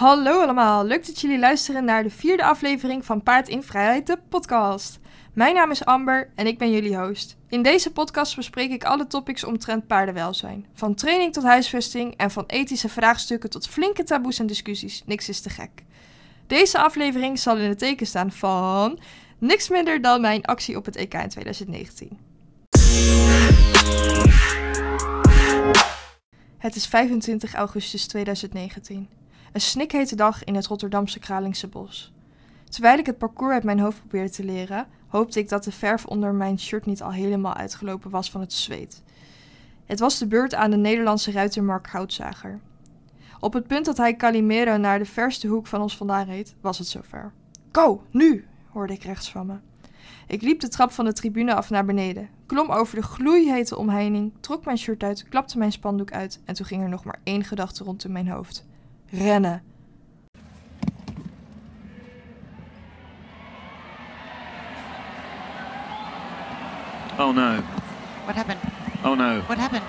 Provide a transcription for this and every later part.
Hallo allemaal, leuk dat jullie luisteren naar de vierde aflevering van Paard in Vrijheid, de podcast. Mijn naam is Amber en ik ben jullie host. In deze podcast bespreek ik alle topics omtrent paardenwelzijn. Van training tot huisvesting en van ethische vraagstukken tot flinke taboes en discussies. Niks is te gek. Deze aflevering zal in het teken staan van niks minder dan mijn actie op het EK in 2019. Het is 25 augustus 2019. Een snikhete dag in het Rotterdamse Kralingse bos. Terwijl ik het parcours uit mijn hoofd probeerde te leren, hoopte ik dat de verf onder mijn shirt niet al helemaal uitgelopen was van het zweet. Het was de beurt aan de Nederlandse ruiter Mark Houtzager. Op het punt dat hij Calimero naar de verste hoek van ons vandaan reed, was het zover. Go, nu! hoorde ik rechts van me. Ik liep de trap van de tribune af naar beneden, klom over de gloeihete omheining, trok mijn shirt uit, klapte mijn spandoek uit en toen ging er nog maar één gedachte rond in mijn hoofd. Rennen. Oh no! What happened? Oh no! What happened?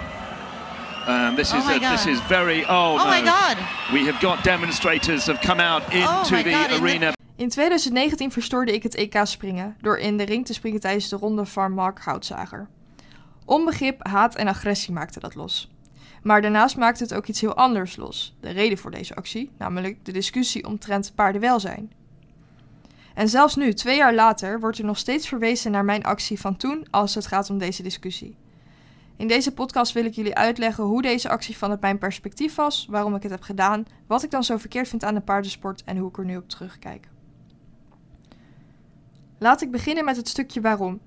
Um, this Oh is my a, this is very. Oh, Oh, no! my god! We have got demonstrators have come out into Oh my the God, in the- arena. In 2019 verstoorde ik het EK springen door in de ring te springen tijdens de ronde van Mark Houtzager. Onbegrip, haat en agressie maakte dat los. Maar daarnaast maakte het ook iets heel anders los. De reden voor deze actie, namelijk de discussie omtrent paardenwelzijn. En zelfs nu, twee jaar later, wordt er nog steeds verwezen naar mijn actie van toen als het gaat om deze discussie. In deze podcast wil ik jullie uitleggen hoe deze actie vanuit mijn perspectief was, waarom ik het heb gedaan, wat ik dan zo verkeerd vind aan de paardensport en hoe ik er nu op terugkijk. Laat ik beginnen met het stukje waarom.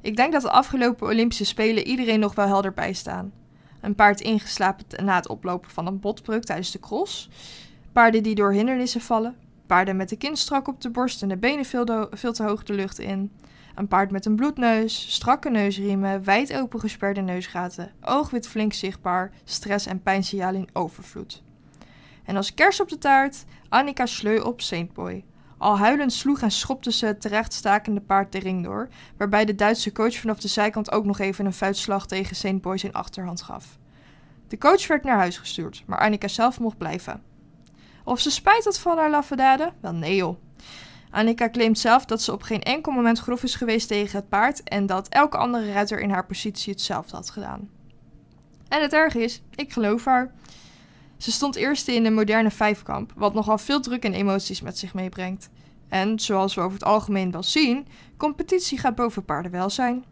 Ik denk dat de afgelopen Olympische Spelen iedereen nog wel helder bijstaan. Een paard ingeslapen na het oplopen van een botbreuk tijdens de cross. Paarden die door hindernissen vallen. Paarden met de kin strak op de borst en de benen veel, te hoog de lucht in. Een paard met een bloedneus, strakke neusriemen, wijd open gesperde neusgaten, oogwit flink zichtbaar, stress en pijnsignaal in overvloed. En als kers op de taart, Annika Sleu op Saint Boy. Al huilend sloeg en schopte ze het terechtstakende paard de ring door, waarbij de Duitse coach vanaf de zijkant ook nog even een vuistslag tegen Saint Boy zijn achterhand gaf. De coach werd naar huis gestuurd, maar Annika zelf mocht blijven. Of ze spijt had van haar laffe daden? Wel nee joh. Annika claimt zelf dat ze op geen enkel moment grof is geweest tegen het paard en dat elke andere ruiter in haar positie hetzelfde had gedaan. En het erg is, ik geloof haar. Ze stond eerste in de moderne vijfkamp, wat nogal veel druk en emoties met zich meebrengt. En zoals we over het algemeen wel zien, competitie gaat boven paardenwelzijn.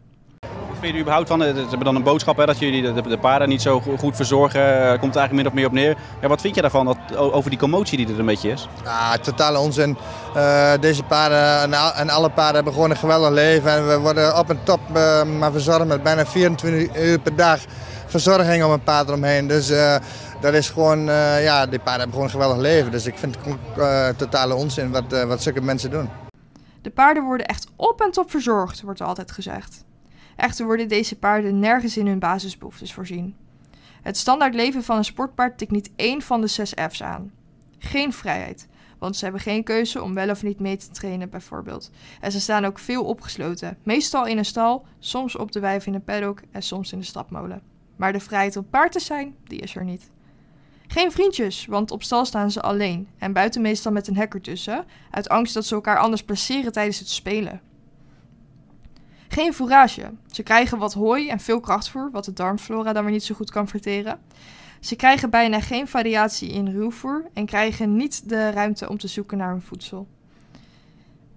Wat vind je er überhaupt van? Ze hebben dan een boodschap hè, dat jullie de, de paarden niet zo go- goed verzorgen. Daar komt het eigenlijk min of meer op neer. Ja, wat vind je daarvan dat, o- over die commotie die er een beetje is? Ah, totale onzin. Eh, deze paarden en, al- en alle paarden hebben gewoon een geweldig leven. En we worden op en top eh, maar verzorgd met bijna 24 uur per dag verzorging om een paard eromheen. Dus eh, dat is gewoon, eh, ja, die paarden hebben gewoon een geweldig leven. Dus ik vind het eh, totale onzin wat, eh, wat zulke mensen doen. De paarden worden echt op en top verzorgd, wordt er altijd gezegd. Echter worden deze paarden nergens in hun basisbehoeftes voorzien. Het standaard leven van een sportpaard tikt niet één van de zes F's aan. Geen vrijheid, want ze hebben geen keuze om wel of niet mee te trainen bijvoorbeeld. En ze staan ook veel opgesloten, meestal in een stal, soms op de wijf in een paddock en soms in de stapmolen. Maar de vrijheid om paard te zijn, die is er niet. Geen vriendjes, want op stal staan ze alleen en buiten meestal met een hek ertussen, uit angst dat ze elkaar anders placeren tijdens het spelen. Geen fourage. Ze krijgen wat hooi en veel krachtvoer, wat de darmflora dan weer niet zo goed kan verteren. Ze krijgen bijna geen variatie in ruwvoer en krijgen niet de ruimte om te zoeken naar hun voedsel.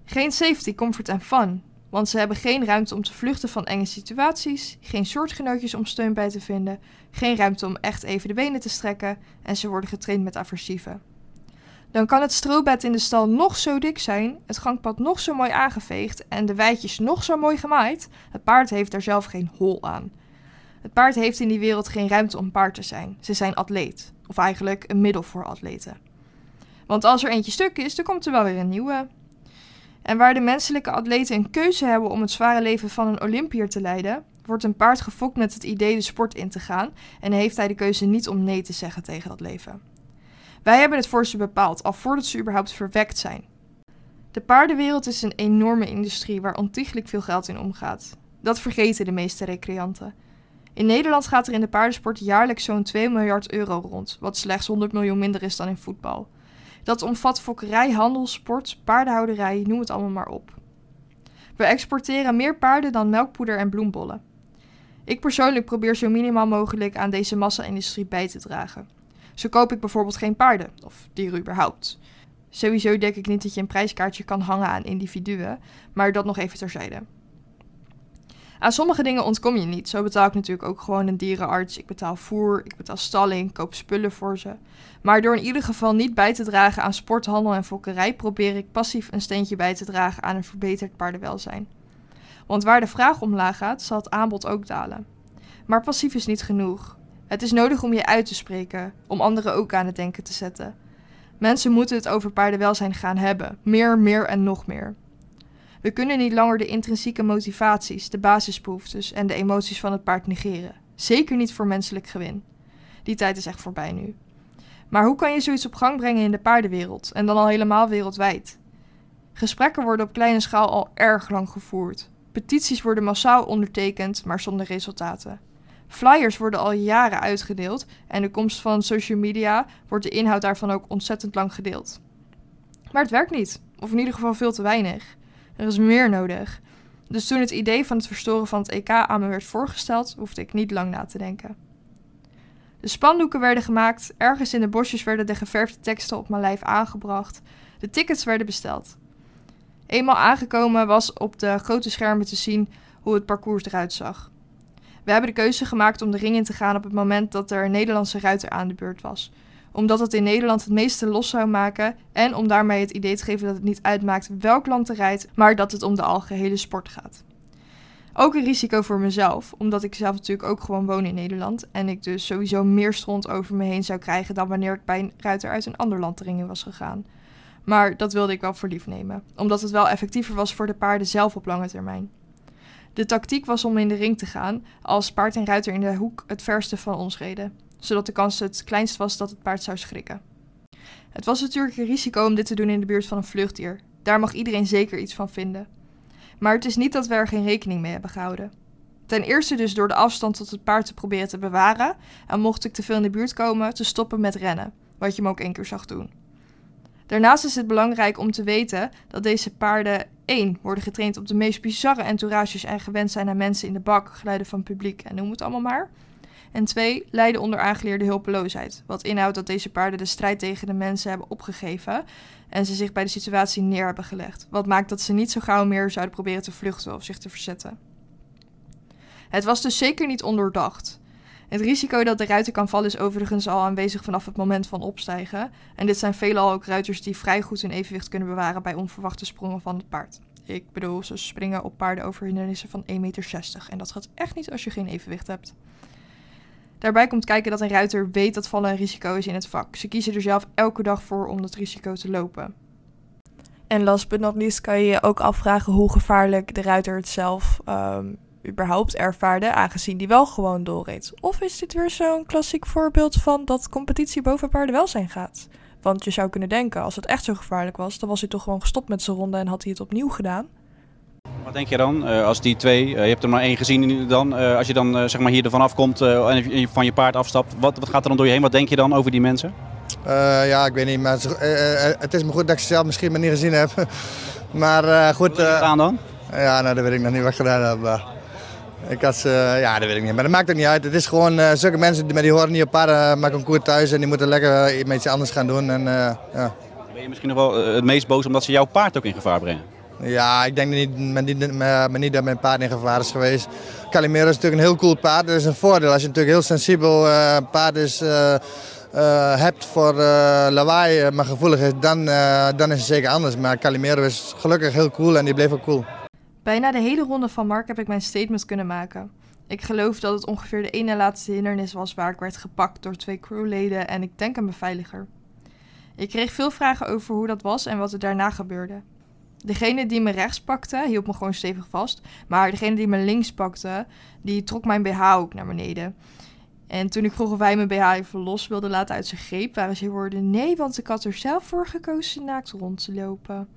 Geen safety, comfort en fun, want ze hebben geen ruimte om te vluchten van enge situaties, geen soortgenootjes om steun bij te vinden, geen ruimte om echt even de benen te strekken en ze worden getraind met aversieven. Dan kan het strobed in de stal nog zo dik zijn, het gangpad nog zo mooi aangeveegd en de weidjes nog zo mooi gemaaid. Het paard heeft daar zelf geen hol aan. Het paard heeft in die wereld geen ruimte om paard te zijn. Ze zijn atleet, of eigenlijk een middel voor atleten. Want als er eentje stuk is, dan komt er wel weer een nieuwe. En waar de menselijke atleten een keuze hebben om het zware leven van een Olympier te leiden, wordt een paard gefokt met het idee de sport in te gaan en heeft hij de keuze niet om nee te zeggen tegen dat leven. Wij hebben het voor ze bepaald, al voordat ze überhaupt verwekt zijn. De paardenwereld is een enorme industrie waar ontiegelijk veel geld in omgaat. Dat vergeten de meeste recreanten. In Nederland gaat er in de paardensport jaarlijks zo'n 2 miljard euro rond, wat slechts 100 miljoen minder is dan in voetbal. Dat omvat fokkerij, handel, sport, paardenhouderij, noem het allemaal maar op. We exporteren meer paarden dan melkpoeder en bloembollen. Ik persoonlijk probeer zo minimaal mogelijk aan deze massa-industrie bij te dragen. Zo koop ik bijvoorbeeld geen paarden, of dieren überhaupt. Sowieso denk ik niet dat je een prijskaartje kan hangen aan individuen, maar dat nog even terzijde. Aan sommige dingen ontkom je niet. Zo betaal ik natuurlijk ook gewoon een dierenarts. Ik betaal voer, ik betaal stalling, koop spullen voor ze. Maar door in ieder geval niet bij te dragen aan sporthandel en fokkerij, probeer ik passief een steentje bij te dragen aan een verbeterd paardenwelzijn. Want waar de vraag omlaag gaat, zal het aanbod ook dalen. Maar passief is niet genoeg. Het is nodig om je uit te spreken, om anderen ook aan het denken te zetten. Mensen moeten het over paardenwelzijn gaan hebben. Meer, meer en nog meer. We kunnen niet langer de intrinsieke motivaties, de basisbehoeftes en de emoties van het paard negeren. Zeker niet voor menselijk gewin. Die tijd is echt voorbij nu. Maar hoe kan je zoiets op gang brengen in de paardenwereld en dan al helemaal wereldwijd? Gesprekken worden op kleine schaal al erg lang gevoerd. Petities worden massaal ondertekend, maar zonder resultaten. Flyers worden al jaren uitgedeeld en de komst van social media wordt de inhoud daarvan ook ontzettend lang gedeeld. Maar het werkt niet, of in ieder geval veel te weinig. Er is meer nodig. Dus toen het idee van het verstoren van het EK aan me werd voorgesteld, hoefde ik niet lang na te denken. De spandoeken werden gemaakt, ergens in de bosjes werden de geverfde teksten op mijn lijf aangebracht, de tickets werden besteld. Eenmaal aangekomen was op de grote schermen te zien hoe het parcours eruit zag. We hebben de keuze gemaakt om de ring in te gaan op het moment dat er een Nederlandse ruiter aan de beurt was. Omdat het in Nederland het meeste los zou maken en om daarmee het idee te geven dat het niet uitmaakt welk land er rijdt, maar dat het om de algehele sport gaat. Ook een risico voor mezelf, omdat ik zelf natuurlijk ook gewoon woon in Nederland en ik dus sowieso meer stront over me heen zou krijgen dan wanneer ik bij een ruiter uit een ander land de ring in was gegaan. Maar dat wilde ik wel voor lief nemen, omdat het wel effectiever was voor de paarden zelf op lange termijn. De tactiek was om in de ring te gaan als paard en ruiter in de hoek het verste van ons reden, zodat de kans het kleinst was dat het paard zou schrikken. Het was natuurlijk een risico om dit te doen in de buurt van een vluchtdier. Daar mag iedereen zeker iets van vinden. Maar het is niet dat we er geen rekening mee hebben gehouden. Ten eerste dus door de afstand tot het paard te proberen te bewaren en mocht ik te veel in de buurt komen, te stoppen met rennen, wat je me ook één keer zag doen. Daarnaast is het belangrijk om te weten dat deze paarden 1. worden getraind op de meest bizarre entourages en gewend zijn aan mensen in de bak, geluiden van publiek en noem het allemaal maar. En 2. lijden onder aangeleerde hulpeloosheid, wat inhoudt dat deze paarden de strijd tegen de mensen hebben opgegeven en ze zich bij de situatie neer hebben gelegd, wat maakt dat ze niet zo gauw meer zouden proberen te vluchten of zich te verzetten. Het was dus zeker niet ondoordacht. Het risico dat de ruiter kan vallen is overigens al aanwezig vanaf het moment van opstijgen. En dit zijn veelal ook ruiters die vrij goed hun evenwicht kunnen bewaren bij onverwachte sprongen van het paard. Ik bedoel, ze springen op paarden over hindernissen van 1,60 meter. En dat gaat echt niet als je geen evenwicht hebt. Daarbij komt kijken dat een ruiter weet dat vallen een risico is in het vak. Ze kiezen er zelf elke dag voor om dat risico te lopen. En last but not least kan je je ook afvragen hoe gevaarlijk de ruiter het zelf um, überhaupt ervaarde, aangezien die wel gewoon doorreed. Of is dit weer zo'n klassiek voorbeeld van dat competitie boven paardenwelzijn gaat? Want je zou kunnen denken, als het echt zo gevaarlijk was, dan was hij toch gewoon gestopt met zijn ronde en had hij het opnieuw gedaan. Wat denk je dan, uh, als die twee, uh, je hebt er maar één gezien dan, uh, als je dan zeg maar hier ervan afkomt en van je paard afstapt, wat, wat gaat er dan door je heen? Wat denk je dan over die mensen? ja, ik weet niet, maar het is me goed dat ik ze zelf misschien maar niet gezien heb. maar goed. Wat heb je gedaan dan? Ja, nou, dat weet ik nog niet wat ik gedaan heb. Ik had, ja, dat weet ik niet. Maar dat maakt ook niet uit. Het is gewoon uh, zulke mensen die, die horen niet op paarden, maken een koer thuis en die moeten lekker uh, iets anders gaan doen. En, ja. Ben je misschien nog wel het meest boos omdat ze jouw paard ook in gevaar brengen? Ja, ik denk niet, met niet, met, niet dat mijn paard in gevaar is geweest. Calimero is natuurlijk een heel cool paard. Dat is een voordeel. Als je natuurlijk heel sensibel paard is, hebt voor lawaai, maar gevoelig is, dan, dan is het zeker anders. Maar Calimero is gelukkig heel cool en die bleef ook cool. Bijna de hele ronde van Mark heb ik mijn statement kunnen maken. Ik geloof dat het ongeveer de ene laatste hindernis was waar ik werd gepakt door twee crewleden en ik denk een beveiliger. Ik kreeg veel vragen over hoe dat was en wat er daarna gebeurde. Degene die me rechts pakte, hield me gewoon stevig vast. Maar degene die me links pakte, die trok mijn BH ook naar beneden. En toen ik vroeg of hij mijn BH even los wilde laten uit zijn greep, waren zijn woorden: Nee, want ik had er zelf voor gekozen naakt rond te lopen.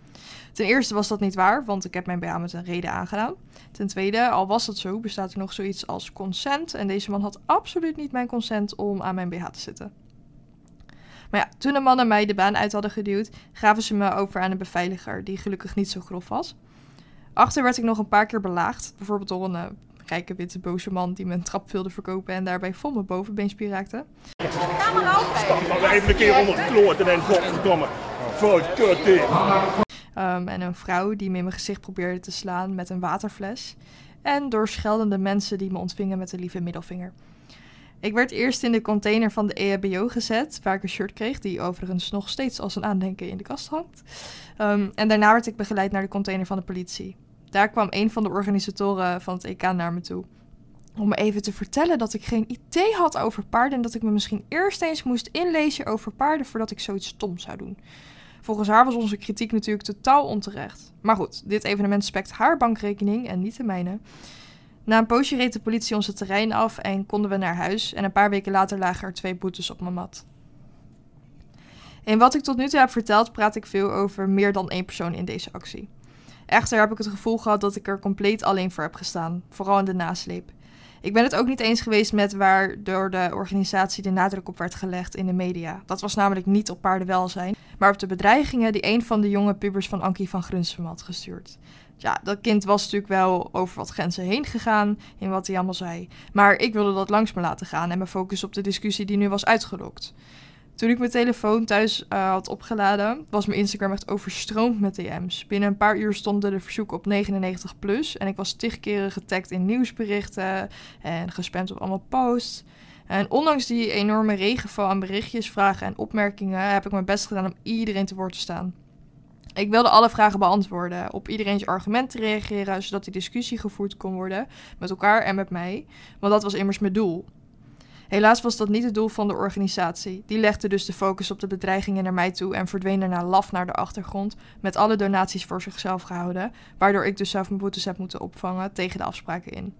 Ten eerste was dat niet waar, want ik heb mijn BH met een reden aangedaan. Ten tweede, al was dat zo, bestaat er nog zoiets als consent. En deze man had absoluut niet mijn consent om aan mijn BH te zitten. Maar ja, toen de mannen mij de baan uit hadden geduwd, gaven ze me over aan een beveiliger, die gelukkig niet zo grof was. Achter werd ik nog een paar keer belaagd, bijvoorbeeld door een eh, rijke witte boze man die me een trap wilde verkopen en daarbij vol mijn bovenbeenspier raakte. Stap maar even een keer onder het kloot en godverdomme. Vol kut dit. Ehm, en een vrouw die me in mijn gezicht probeerde te slaan met een waterfles. En door scheldende mensen die me ontvingen met een lieve middelvinger. Ik werd eerst in de container van de EHBO gezet, waar ik een shirt kreeg, die overigens nog steeds als een aandenken in de kast hangt. Ehm, en daarna werd ik begeleid naar de container van de politie. Daar kwam een van de organisatoren van het EK naar me toe. Om me even te vertellen dat ik geen idee had over paarden en dat ik me misschien eerst eens moest inlezen over paarden voordat ik zoiets stom zou doen. Volgens haar was onze kritiek natuurlijk totaal onterecht. Maar goed, dit evenement spekt haar bankrekening en niet de mijne. Na een poosje reed de politie onze terrein af en konden we naar huis. En een paar weken later lagen er twee boetes op mijn mat. In wat ik tot nu toe heb verteld, praat ik veel over meer dan één persoon in deze actie. Echter heb ik het gevoel gehad dat ik er compleet alleen voor heb gestaan, vooral in de nasleep. Ik ben het ook niet eens geweest met waar door de organisatie de nadruk op werd gelegd in de media. Dat was namelijk niet op paardenwelzijn, maar op de bedreigingen die een van de jonge pubers van Ankie van Grunsum had gestuurd. Ja, dat kind was natuurlijk wel over wat grenzen heen gegaan in wat hij allemaal zei. Maar ik wilde dat langs me laten gaan en me focussen op de discussie die nu was uitgelokt. Toen ik mijn telefoon thuis eh, had opgeladen, was mijn Instagram echt overstroomd met DM's. Binnen een paar uur stonden de verzoeken op 99 plus en ik was tig keren getagd in nieuwsberichten en gespamd op allemaal posts. En ondanks die enorme regenval aan berichtjes, vragen en opmerkingen heb ik mijn best gedaan om iedereen te woord te staan. Ik wilde alle vragen beantwoorden, op iedereen's argumenten reageren, zodat die discussie gevoerd kon worden met elkaar en met mij, want dat was immers mijn doel. Helaas was dat niet het doel van de organisatie. Die legde dus de focus op de bedreigingen naar mij toe en verdween daarna laf naar de achtergrond, met alle donaties voor zichzelf gehouden, waardoor ik dus zelf mijn boetes heb moeten opvangen tegen de afspraken in.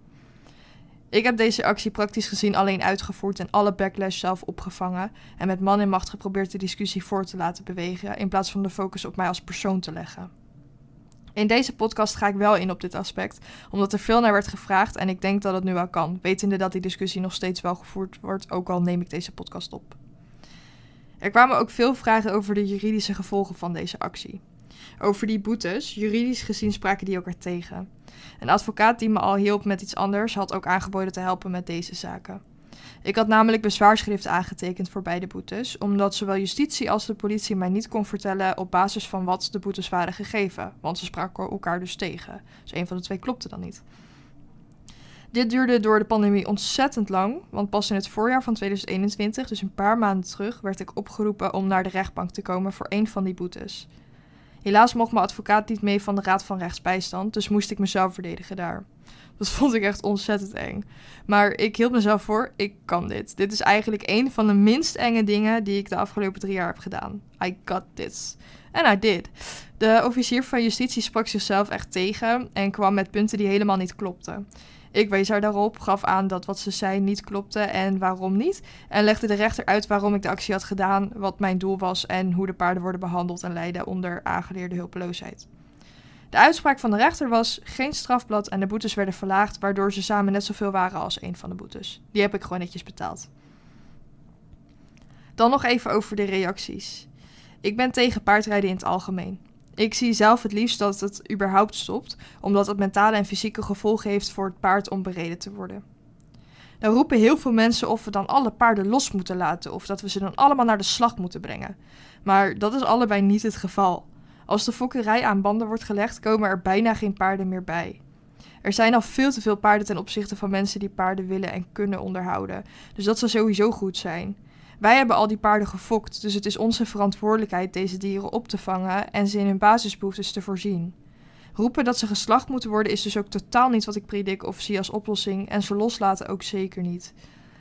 Ik heb deze actie praktisch gezien alleen uitgevoerd en alle backlash zelf opgevangen en met man en macht geprobeerd de discussie voor te laten bewegen in plaats van de focus op mij als persoon te leggen. In deze podcast ga ik wel in op dit aspect, omdat er veel naar werd gevraagd en ik denk dat het nu wel kan, wetende dat die discussie nog steeds wel gevoerd wordt, ook al neem ik deze podcast op. Er kwamen ook veel vragen over de juridische gevolgen van deze actie. Over die boetes, juridisch gezien spraken die elkaar tegen. Een advocaat die me al hielp met iets anders had ook aangeboden te helpen met deze zaken. Ik had namelijk bezwaarschrift aangetekend voor beide boetes, omdat zowel justitie als de politie mij niet kon vertellen op basis van wat de boetes waren gegeven, want ze spraken elkaar dus tegen. Dus een van de twee klopte dan niet. Dit duurde door de pandemie ontzettend lang, want pas in het voorjaar van 2021, dus een paar maanden terug, werd ik opgeroepen om naar de rechtbank te komen voor een van die boetes. Helaas mocht mijn advocaat niet mee van de Raad van Rechtsbijstand, dus moest ik mezelf verdedigen daar. Dat vond ik echt ontzettend eng. Maar ik hield mezelf voor, ik kan dit. Dit is eigenlijk een van de minst enge dingen die ik de afgelopen drie jaar heb gedaan. I got this. En I did. De officier van justitie sprak zichzelf echt tegen en kwam met punten die helemaal niet klopten. Ik wees haar daarop, gaf aan dat wat ze zei niet klopte en waarom niet. En legde de rechter uit waarom ik de actie had gedaan, wat mijn doel was en hoe de paarden worden behandeld en lijden onder aangeleerde hulpeloosheid. De uitspraak van de rechter was geen strafblad en de boetes werden verlaagd, waardoor ze samen net zoveel waren als een van de boetes. Die heb ik gewoon netjes betaald. Dan nog even over de reacties. Ik ben tegen paardrijden in het algemeen. Ik zie zelf het liefst dat het überhaupt stopt, omdat het mentale en fysieke gevolgen heeft voor het paard om bereden te worden. Dan roepen heel veel mensen of we dan alle paarden los moeten laten of dat we ze dan allemaal naar de slag moeten brengen. Maar dat is allebei niet het geval. Als de fokkerij aan banden wordt gelegd, komen er bijna geen paarden meer bij. Er zijn al veel te veel paarden ten opzichte van mensen die paarden willen en kunnen onderhouden. Dus dat zou sowieso goed zijn. Wij hebben al die paarden gefokt, dus het is onze verantwoordelijkheid deze dieren op te vangen en ze in hun basisbehoeftes te voorzien. Roepen dat ze geslacht moeten worden is dus ook totaal niet wat ik predik of zie als oplossing en ze loslaten ook zeker niet.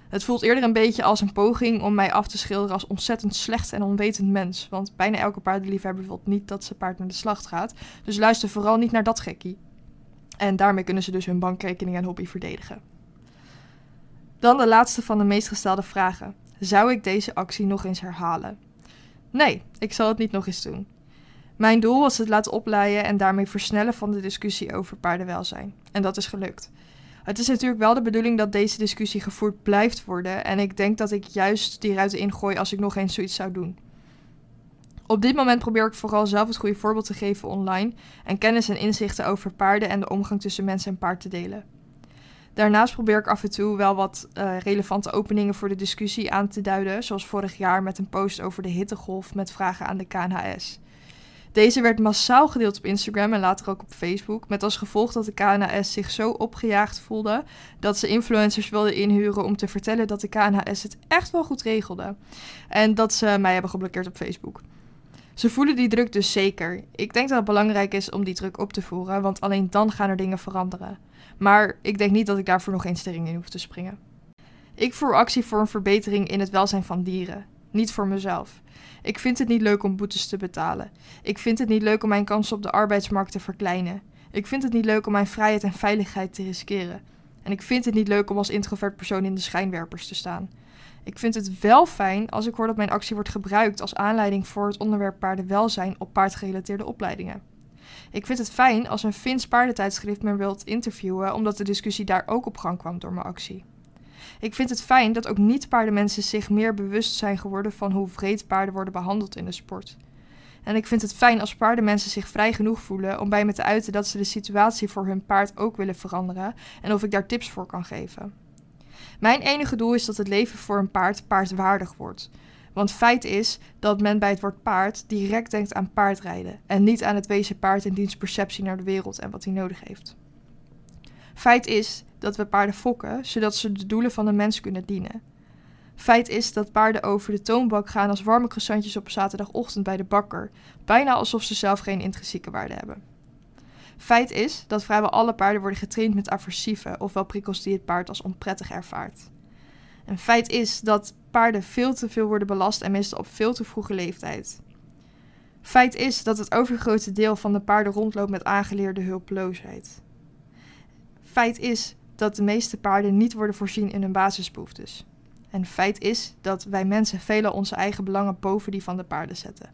Het voelt eerder een beetje als een poging om mij af te schilderen als ontzettend slecht en onwetend mens. Want bijna elke paardenliefhebber wil niet dat zijn paard naar de slacht gaat. Dus luister vooral niet naar dat gekkie. En daarmee kunnen ze dus hun bankrekening en hobby verdedigen. Dan de laatste van de meest gestelde vragen. Zou ik deze actie nog eens herhalen? Nee, ik zal het niet nog eens doen. Mijn doel was het laten opleiden en daarmee versnellen van de discussie over paardenwelzijn. En dat is gelukt. Het is natuurlijk wel de bedoeling dat deze discussie gevoerd blijft worden. En ik denk dat ik juist die ruiten ingooi als ik nog eens zoiets zou doen. Op dit moment probeer ik vooral zelf het goede voorbeeld te geven online en kennis en inzichten over paarden en de omgang tussen mens en paard te delen. Daarnaast probeer ik af en toe wel wat uh, relevante openingen voor de discussie aan te duiden, zoals vorig jaar met een post over de hittegolf met vragen aan de KNHS. Deze werd massaal gedeeld op Instagram en later ook op Facebook, met als gevolg dat de KNHS zich zo opgejaagd voelde dat ze influencers wilden inhuren om te vertellen dat de KNHS het echt wel goed regelde en dat ze mij hebben geblokkeerd op Facebook. Ze voelen die druk dus zeker. Ik denk dat het belangrijk is om die druk op te voeren, want alleen dan gaan er dingen veranderen. Maar ik denk niet dat ik daarvoor nog ring in hoef te springen. Ik voer actie voor een verbetering in het welzijn van dieren, niet voor mezelf. Ik vind het niet leuk om boetes te betalen. Ik vind het niet leuk om mijn kansen op de arbeidsmarkt te verkleinen. Ik vind het niet leuk om mijn vrijheid en veiligheid te riskeren. En ik vind het niet leuk om als introvert persoon in de schijnwerpers te staan. Ik vind het wel fijn als ik hoor dat mijn actie wordt gebruikt als aanleiding voor het onderwerp paardenwelzijn op paardgerelateerde opleidingen. Ik vind het fijn als een Fins paardentijdschrift me wilt interviewen, omdat de discussie daar ook op gang kwam door mijn actie. Ik vind het fijn dat ook niet-paardenmensen zich meer bewust zijn geworden van hoe vreed paarden worden behandeld in de sport. En ik vind het fijn als paardenmensen zich vrij genoeg voelen om bij me te uiten dat ze de situatie voor hun paard ook willen veranderen en of ik daar tips voor kan geven. Mijn enige doel is dat het leven voor een paard paardwaardig wordt. Want feit is dat men bij het woord paard direct denkt aan paardrijden en niet aan het wezen paard in diens perceptie naar de wereld en wat hij nodig heeft. Feit is dat we paarden fokken zodat ze de doelen van de mens kunnen dienen. Feit is dat paarden over de toonbank gaan als warme croissantjes op zaterdagochtend bij de bakker, bijna alsof ze zelf geen intrinsieke waarde hebben. Feit is dat vrijwel alle paarden worden getraind met aversieve, ofwel prikkels die het paard als onprettig ervaart. En feit is dat paarden veel te veel worden belast en meestal op veel te vroege leeftijd. Feit is dat het overgrote deel van de paarden rondloopt met aangeleerde hulpeloosheid. Feit is dat de meeste paarden niet worden voorzien in hun basisbehoeftes. En feit is dat wij mensen velen onze eigen belangen boven die van de paarden zetten.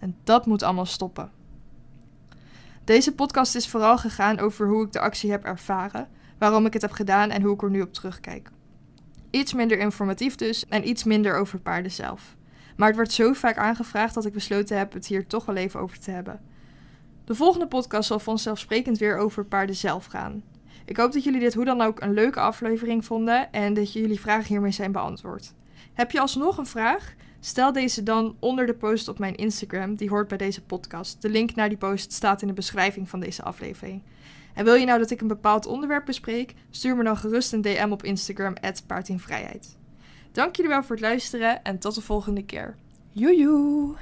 En dat moet allemaal stoppen. Deze podcast is vooral gegaan over hoe ik de actie heb ervaren, waarom ik het heb gedaan en hoe ik er nu op terugkijk. Iets minder informatief dus en iets minder over paarden zelf. Maar het werd zo vaak aangevraagd dat ik besloten heb het hier toch wel even over te hebben. De volgende podcast zal vanzelfsprekend weer over paarden zelf gaan. Ik hoop dat jullie dit hoe dan ook een leuke aflevering vonden en dat jullie vragen hiermee zijn beantwoord. Heb je alsnog een vraag? Stel deze dan onder de post op mijn Instagram, die hoort bij deze podcast. De link naar die post staat in de beschrijving van deze aflevering. En wil je nou dat ik een bepaald onderwerp bespreek? Stuur me dan gerust een DM op Instagram, paardinvrijheid. Dank jullie wel voor het luisteren en tot de volgende keer. Joejoe!